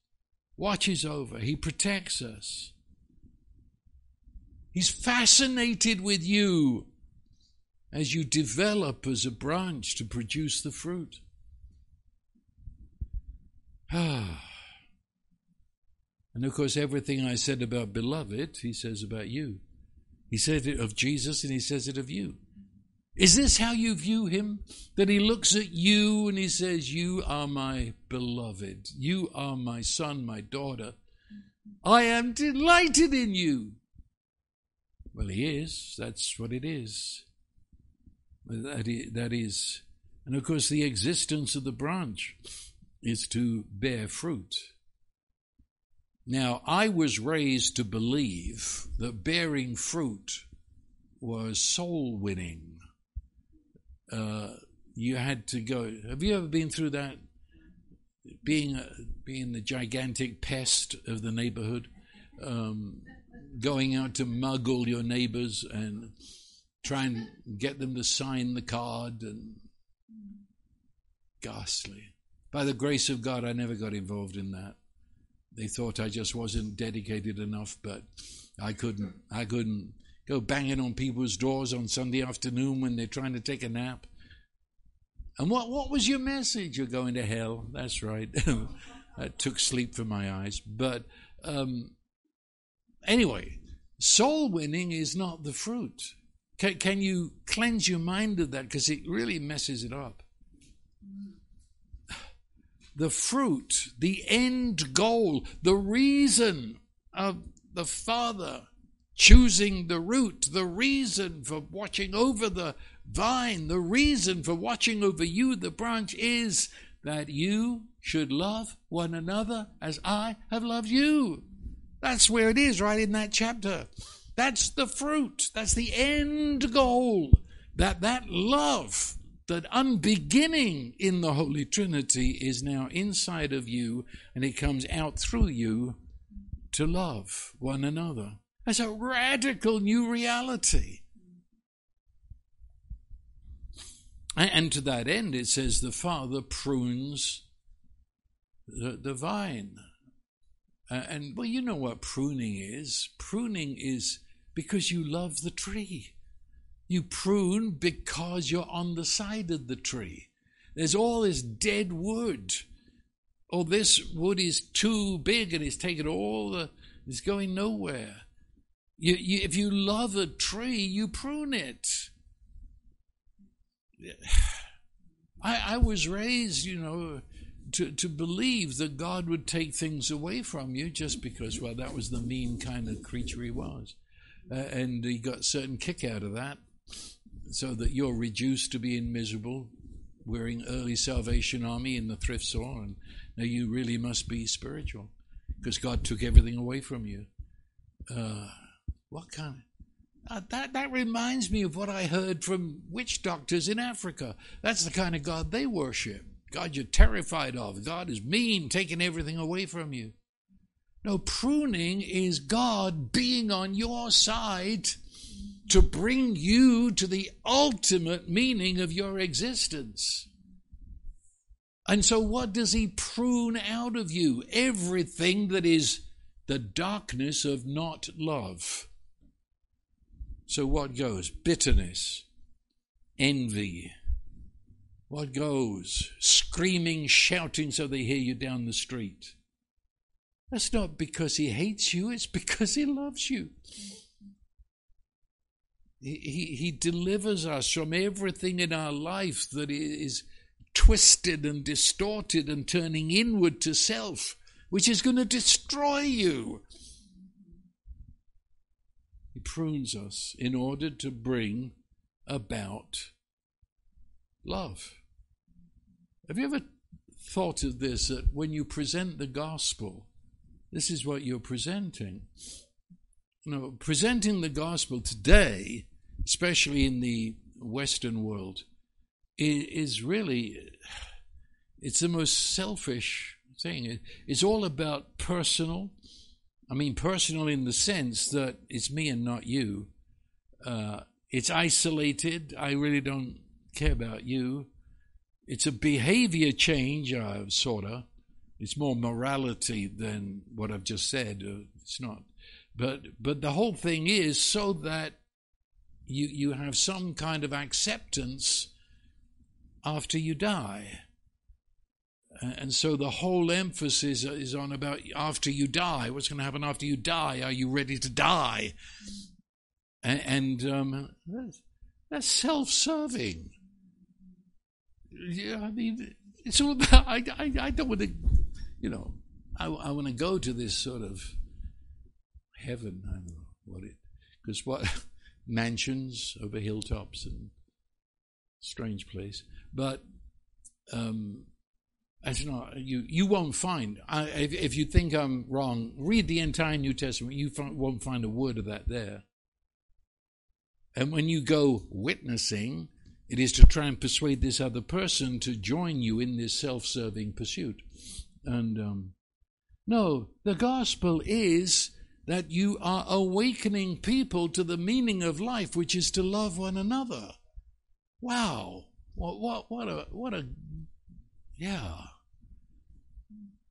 watches over, he protects us. He's fascinated with you as you develop as a branch to produce the fruit. Ah. And of course, everything I said about beloved, he says about you. He said it of Jesus and he says it of you. Is this how you view him? That he looks at you and he says, You are my beloved. You are my son, my daughter. I am delighted in you. Well, he is. That's what it is. That is. And of course, the existence of the branch is to bear fruit. Now, I was raised to believe that bearing fruit was soul winning. Uh, you had to go. Have you ever been through that? Being being the gigantic pest of the neighborhood, um, going out to mug all your neighbors and try and get them to sign the card and ghastly. By the grace of God, I never got involved in that. They thought I just wasn't dedicated enough, but I couldn't. I couldn't go banging on people's doors on Sunday afternoon when they're trying to take a nap. And what, what was your message? You're going to hell. That's right. that took sleep from my eyes. But um, anyway, soul winning is not the fruit. Can, can you cleanse your mind of that? Because it really messes it up the fruit, the end goal, the reason of the Father choosing the root, the reason for watching over the vine, the reason for watching over you, the branch, is that you should love one another as I have loved you. That's where it is, right in that chapter. That's the fruit. That's the end goal. That that love that unbeginning in the Holy Trinity is now inside of you and it comes out through you to love one another. That's a radical new reality. And to that end, it says the Father prunes the, the vine. Uh, and well, you know what pruning is. Pruning is because you love the tree. You prune because you're on the side of the tree. There's all this dead wood. Oh, this wood is too big and it's taken all the, it's going nowhere. You, you, if you love a tree, you prune it. I, I was raised, you know, to, to believe that God would take things away from you just because, well, that was the mean kind of creature he was. Uh, and he got a certain kick out of that, so that you're reduced to being miserable, wearing early Salvation Army in the thrift store, and now you really must be spiritual because God took everything away from you. Uh, what kind of uh, that, that reminds me of what I heard from witch doctors in Africa. That's the kind of God they worship. God you're terrified of. God is mean, taking everything away from you. No, pruning is God being on your side to bring you to the ultimate meaning of your existence. And so, what does He prune out of you? Everything that is the darkness of not love. So, what goes? Bitterness, envy. What goes? Screaming, shouting so they hear you down the street. That's not because he hates you, it's because he loves you. He, he, delivers us from everything in our life that is twisted and distorted and turning inward to self, which is going to destroy you. He prunes us in order to bring about love. Have you ever thought of this that when you present the gospel, this is what you're presenting? You know, presenting the gospel today, especially in the Western world, is really it's the most selfish thing. It's all about personal I mean, personal in the sense that it's me and not you. Uh, it's isolated. I really don't care about you. It's a behavior change, uh, sort of. It's more morality than what I've just said. Uh, it's not. But but the whole thing is so that you you have some kind of acceptance after you die. And so the whole emphasis is on about after you die. What's going to happen after you die? Are you ready to die? And, and um, that's, that's self-serving. Yeah, I mean, it's all about. I, I, I don't want to, you know, I, I want to go to this sort of heaven. I don't know what it, because what mansions over hilltops and strange place, but. Um, that's not you. You won't find. I, if, if, you think I'm wrong, read the entire New Testament. You won't find a word of that there. And when you go witnessing, it is to try and persuade this other person to join you in this self-serving pursuit. And um, no, the gospel is that you are awakening people to the meaning of life, which is to love one another. Wow! What what what a what a yeah.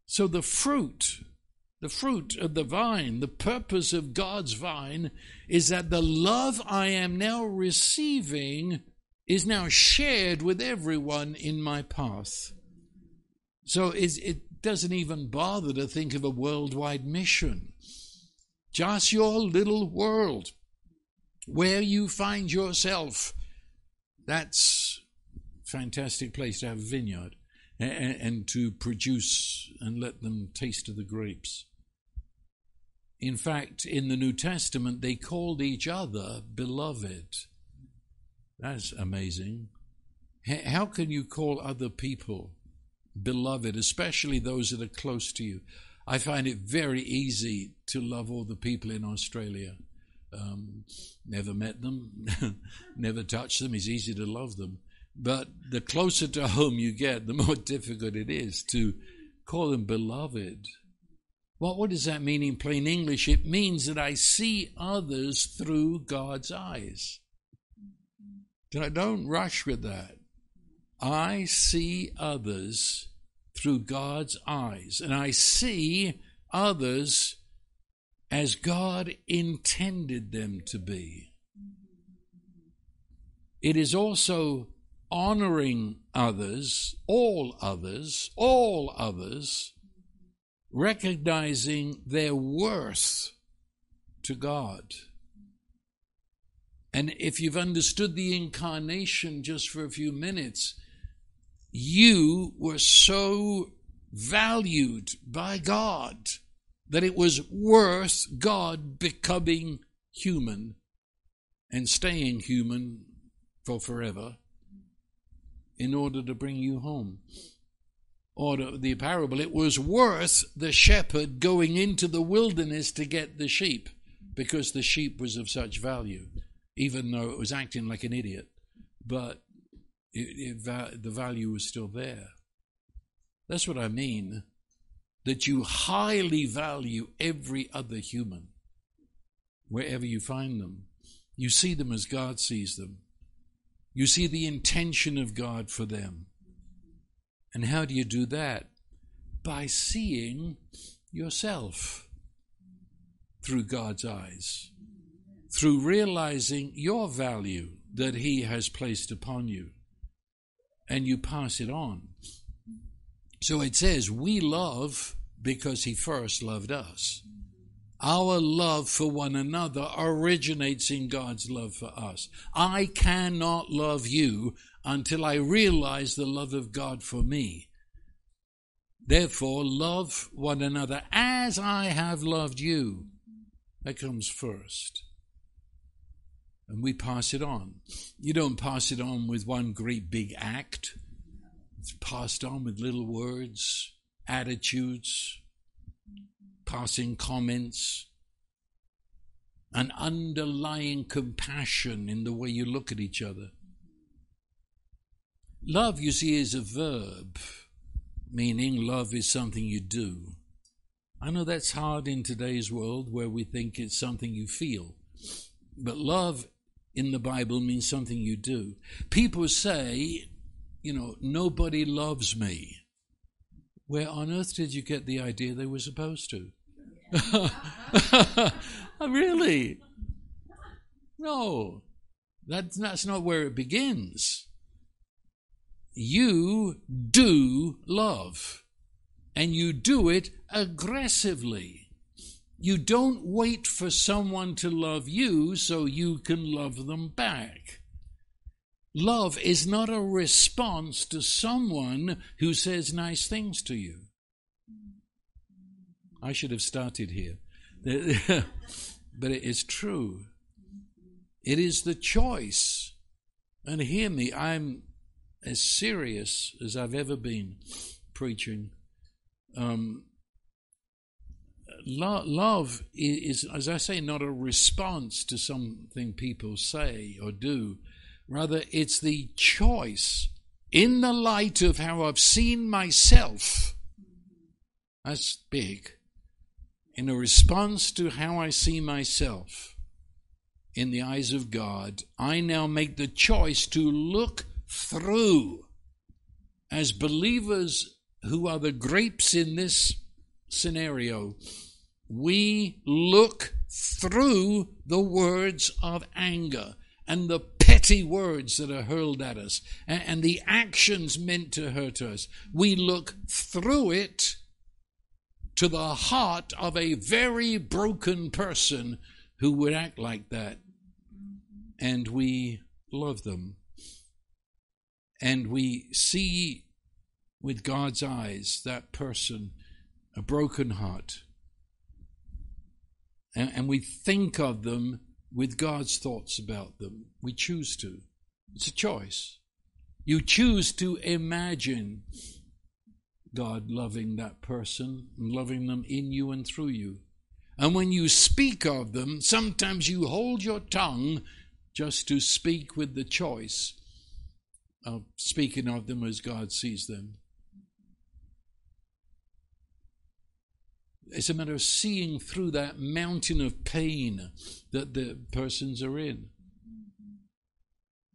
So the fruit, the fruit of the vine, the purpose of God's vine is that the love I am now receiving is now shared with everyone in my path. So it doesn't even bother to think of a worldwide mission. Just your little world, where you find yourself, that's a fantastic place to have a vineyard and, and to produce and let them taste of the grapes. In fact, in the New Testament, they called each other beloved. That's amazing. How can you call other people beloved, especially those that are close to you? I find it very easy to love all the people in Australia. Um, never met them, never touched them. It's easy to love them. But the closer to home you get, the more difficult it is to call them beloved. Well, what does that mean in plain English? It means that I see others through God's eyes. Don't rush with that. I see others through God's eyes, and I see others as God intended them to be. It is also honoring others, all others, all others, recognizing their worth to God. And if you've understood the incarnation just for a few minutes, you were so valued by God that it was worth God becoming human and staying human for forever in order to bring you home. Or the parable, it was worth the shepherd going into the wilderness to get the sheep because the sheep was of such value, even though it was acting like an idiot. But it, it, the value was still there. That's what I mean. That you highly value every other human, wherever you find them. You see them as God sees them. You see the intention of God for them. And how do you do that? By seeing yourself through God's eyes, through realizing your value that He has placed upon you, and you pass it on. So it says, We love because He first loved us. Our love for one another originates in God's love for us. I cannot love you until I realize the love of God for me. Therefore, love one another as I have loved you. That comes first. And we pass it on. You don't pass it on with one great big act, it's passed on with little words, attitudes, passing comments, an underlying compassion in the way you look at each other. Love, you see, is a verb, meaning love is something you do. I know that's hard in today's world where we think it's something you feel. But love in the Bible means something you do. People say, you know, nobody loves me. Where on earth did you get the idea they were supposed to? really? No, that's, that's not where it begins. You do love, and you do it aggressively. You don't wait for someone to love you so you can love them back. Love is not a response to someone who says nice things to you. I should have started here. but it is true. It is the choice. And hear me, I'm as serious as I've ever been preaching. Um, lo- love is, as I say, not a response to something people say or do. Rather, it's the choice in the light of how I've seen myself. That's big in a response to how I see myself in the eyes of God, I now make the choice to look through as believers who are the grapes in this scenario. We look through the words of anger and the petty words that are hurled at us and, the actions meant to hurt us. We look through it to the heart of a very broken person who would act like that. And we love them. And we see with God's eyes that person, a broken heart. And, and we think of them with God's thoughts about them. We choose to. It's a choice. You choose to imagine God loving that person and loving them in you and through you. And when you speak of them, sometimes you hold your tongue just to speak with the choice of speaking of them as God sees them. It's a matter of seeing through that mountain of pain that the persons are in.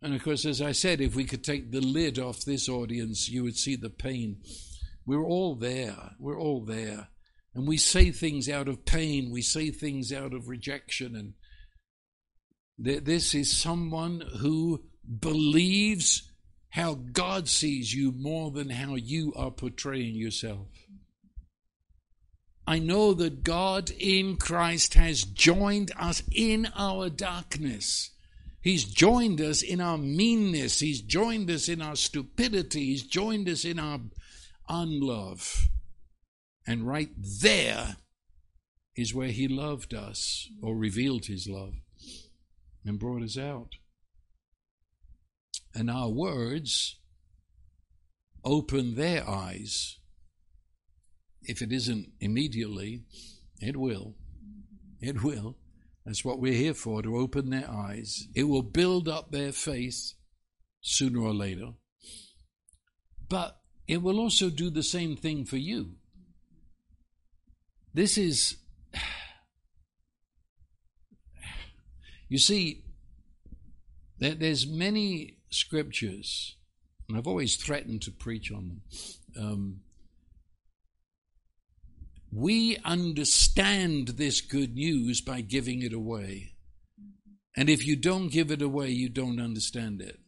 And of course, as I said, if we could take the lid off this audience, you would see the pain. We're all there. We're all there. And we say things out of pain. We say things out of rejection. And th- this is someone who believes how God sees you more than how you are portraying yourself. I know that God in Christ has joined us in our darkness. He's joined us in our meanness. He's joined us in our stupidity. He's joined us in our unlove. And right there is where He loved us or revealed His love and brought us out. And our words open their eyes if it isn't immediately, it will. It will. That's what we're here for, to open their eyes. It will build up their faith sooner or later. But it will also do the same thing for you. This is, you see, there's many scriptures, and I've always threatened to preach on them. Um, we understand this good news by giving it away. And if you don't give it away, you don't understand it.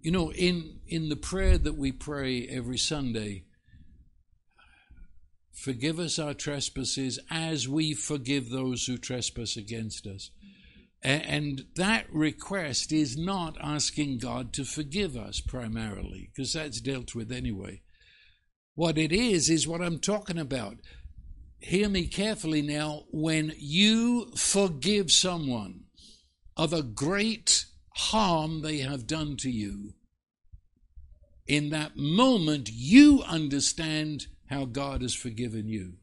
You know, in, in the prayer that we pray every Sunday, forgive us our trespasses as we forgive those who trespass against us. And that request is not asking God to forgive us primarily, because that's dealt with anyway. What it is, is what I'm talking about. Hear me carefully now. When you forgive someone of a great harm they have done to you, in that moment you understand how God has forgiven you.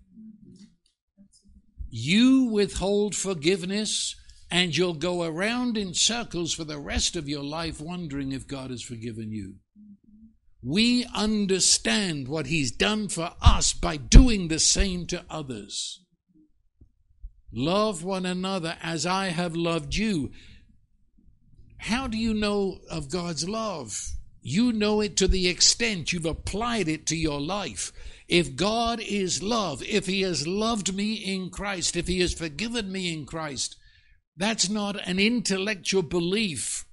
You withhold forgiveness and you'll go around in circles for the rest of your life wondering if God has forgiven you we understand what He's done for us by doing the same to others. Love one another as I have loved you. How do you know of God's love? You know it to the extent you've applied it to your life. If God is love, if He has loved me in Christ, if He has forgiven me in Christ, that's not an intellectual belief.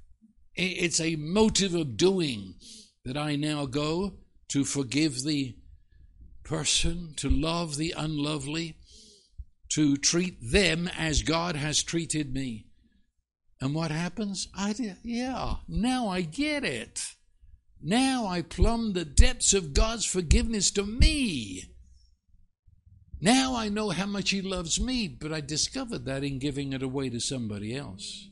It's a motive of doing that I now go to forgive the person, to love the unlovely, to treat them as God has treated me. And what happens? I yeah, now I get it. Now I plumb the depths of God's forgiveness to me. Now I know how much He loves me, but I discovered that in giving it away to somebody else.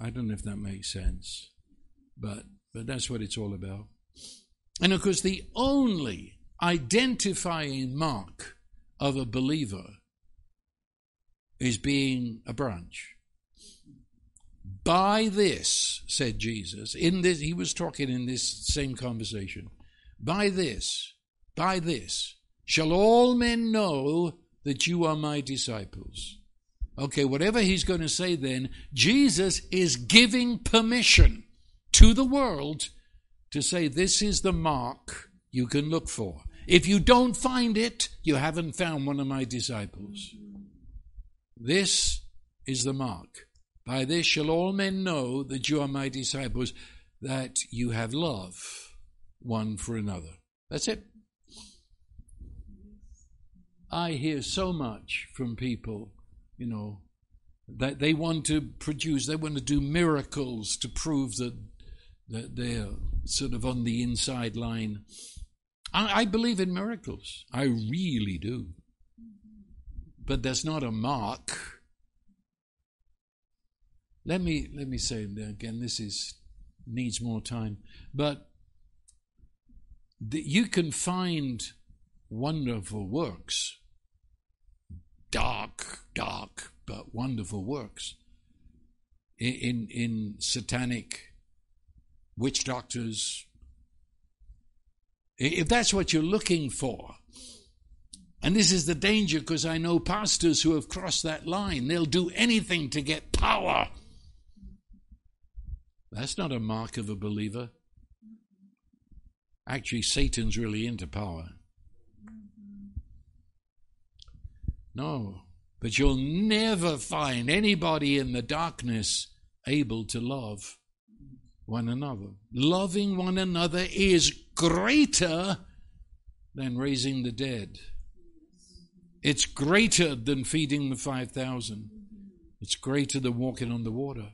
I don't know if that makes sense, but but that's what it's all about. And of course, the only identifying mark of a believer is being a branch. By this, said Jesus, in this, he was talking in this same conversation. By this, by this, shall all men know that you are my disciples. Okay, whatever he's going to say then, Jesus is giving permission to the world to say, This is the mark you can look for. If you don't find it, you haven't found one of my disciples. This is the mark. By this shall all men know that you are my disciples, that you have love one for another. That's it. I hear so much from people, you know, that they want to produce, they want to do miracles to prove that they're sort of on the inside line. I, I believe in miracles. I really do. But there's not a mark. Let me let me say again. This is needs more time, but the, you can find wonderful works, dark, dark, but wonderful works in in, in satanic witch doctors. If that's what you're looking for, and this is the danger because I know pastors who have crossed that line. They'll do anything to get power. That's not a mark of a believer. Actually, Satan's really into power. No, but you'll never find anybody in the darkness able to love one another. Loving one another is greater than raising the dead. It's greater than feeding the 5,000. It's greater than walking on the water.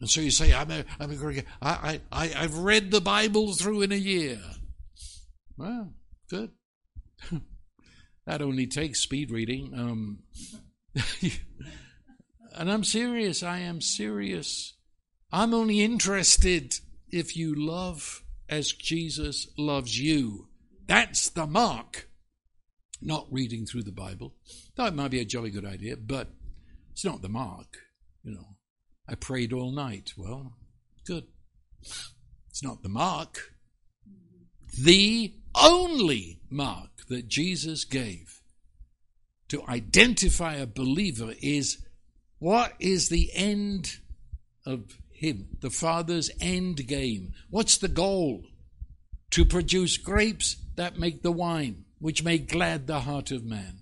And so you say, I'm a, I'm a I, I, I've read the Bible through in a year. Well, good. that only takes speed reading. Um, and I'm serious. I am serious. I'm only interested if you love as Jesus loves you. That's the mark. Not reading through the Bible. That might be a jolly good idea, but it's not the mark, you know. I prayed all night. Well, good. It's not the mark. The only mark that Jesus gave to identify a believer is what is the end of him, the Father's end game? What's the goal? To produce grapes that make the wine, which may glad the heart of man.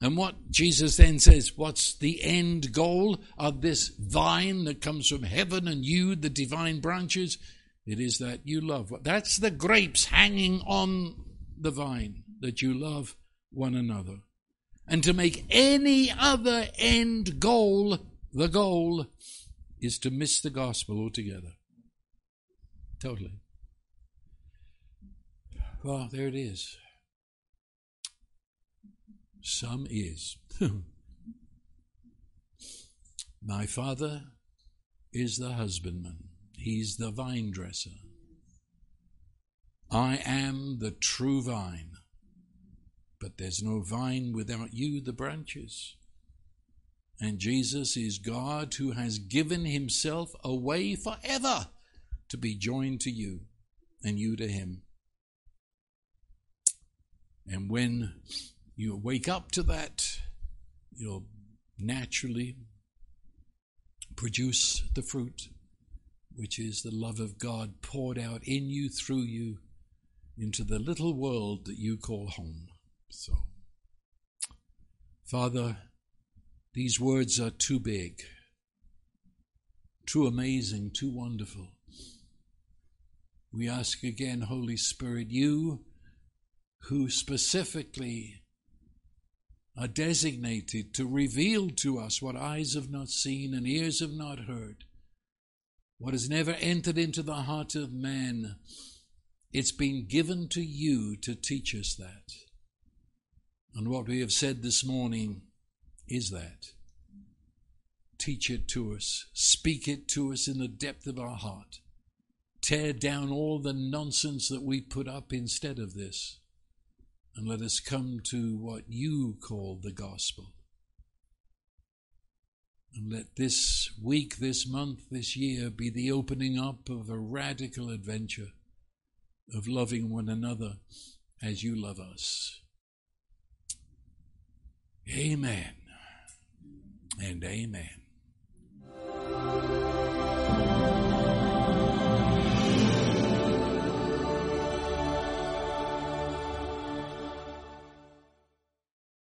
And what Jesus then says, what's the end goal of this vine that comes from heaven and you, the divine branches? It is that you love. That's the grapes hanging on the vine, that you love one another. And to make any other end goal the goal is to miss the gospel altogether. Totally. Well, there it is. Some is. My father is the husbandman, he's the vine dresser. I am the true vine, but there's no vine without you, the branches. And Jesus is God who has given himself away forever to be joined to you and you to him. And when you wake up to that, you'll naturally produce the fruit, which is the love of God poured out in you, through you, into the little world that you call home. So, Father, these words are too big, too amazing, too wonderful. We ask again, Holy Spirit, you who specifically are designated to reveal to us what eyes have not seen and ears have not heard, what has never entered into the heart of man. It's been given to you to teach us that. And what we have said this morning is that. Teach it to us, speak it to us in the depth of our heart. Tear down all the nonsense that we put up instead of this and let us come to what you call the gospel. And let this week, this month, this year be the opening up of a radical adventure of loving one another as you love us. Amen and amen.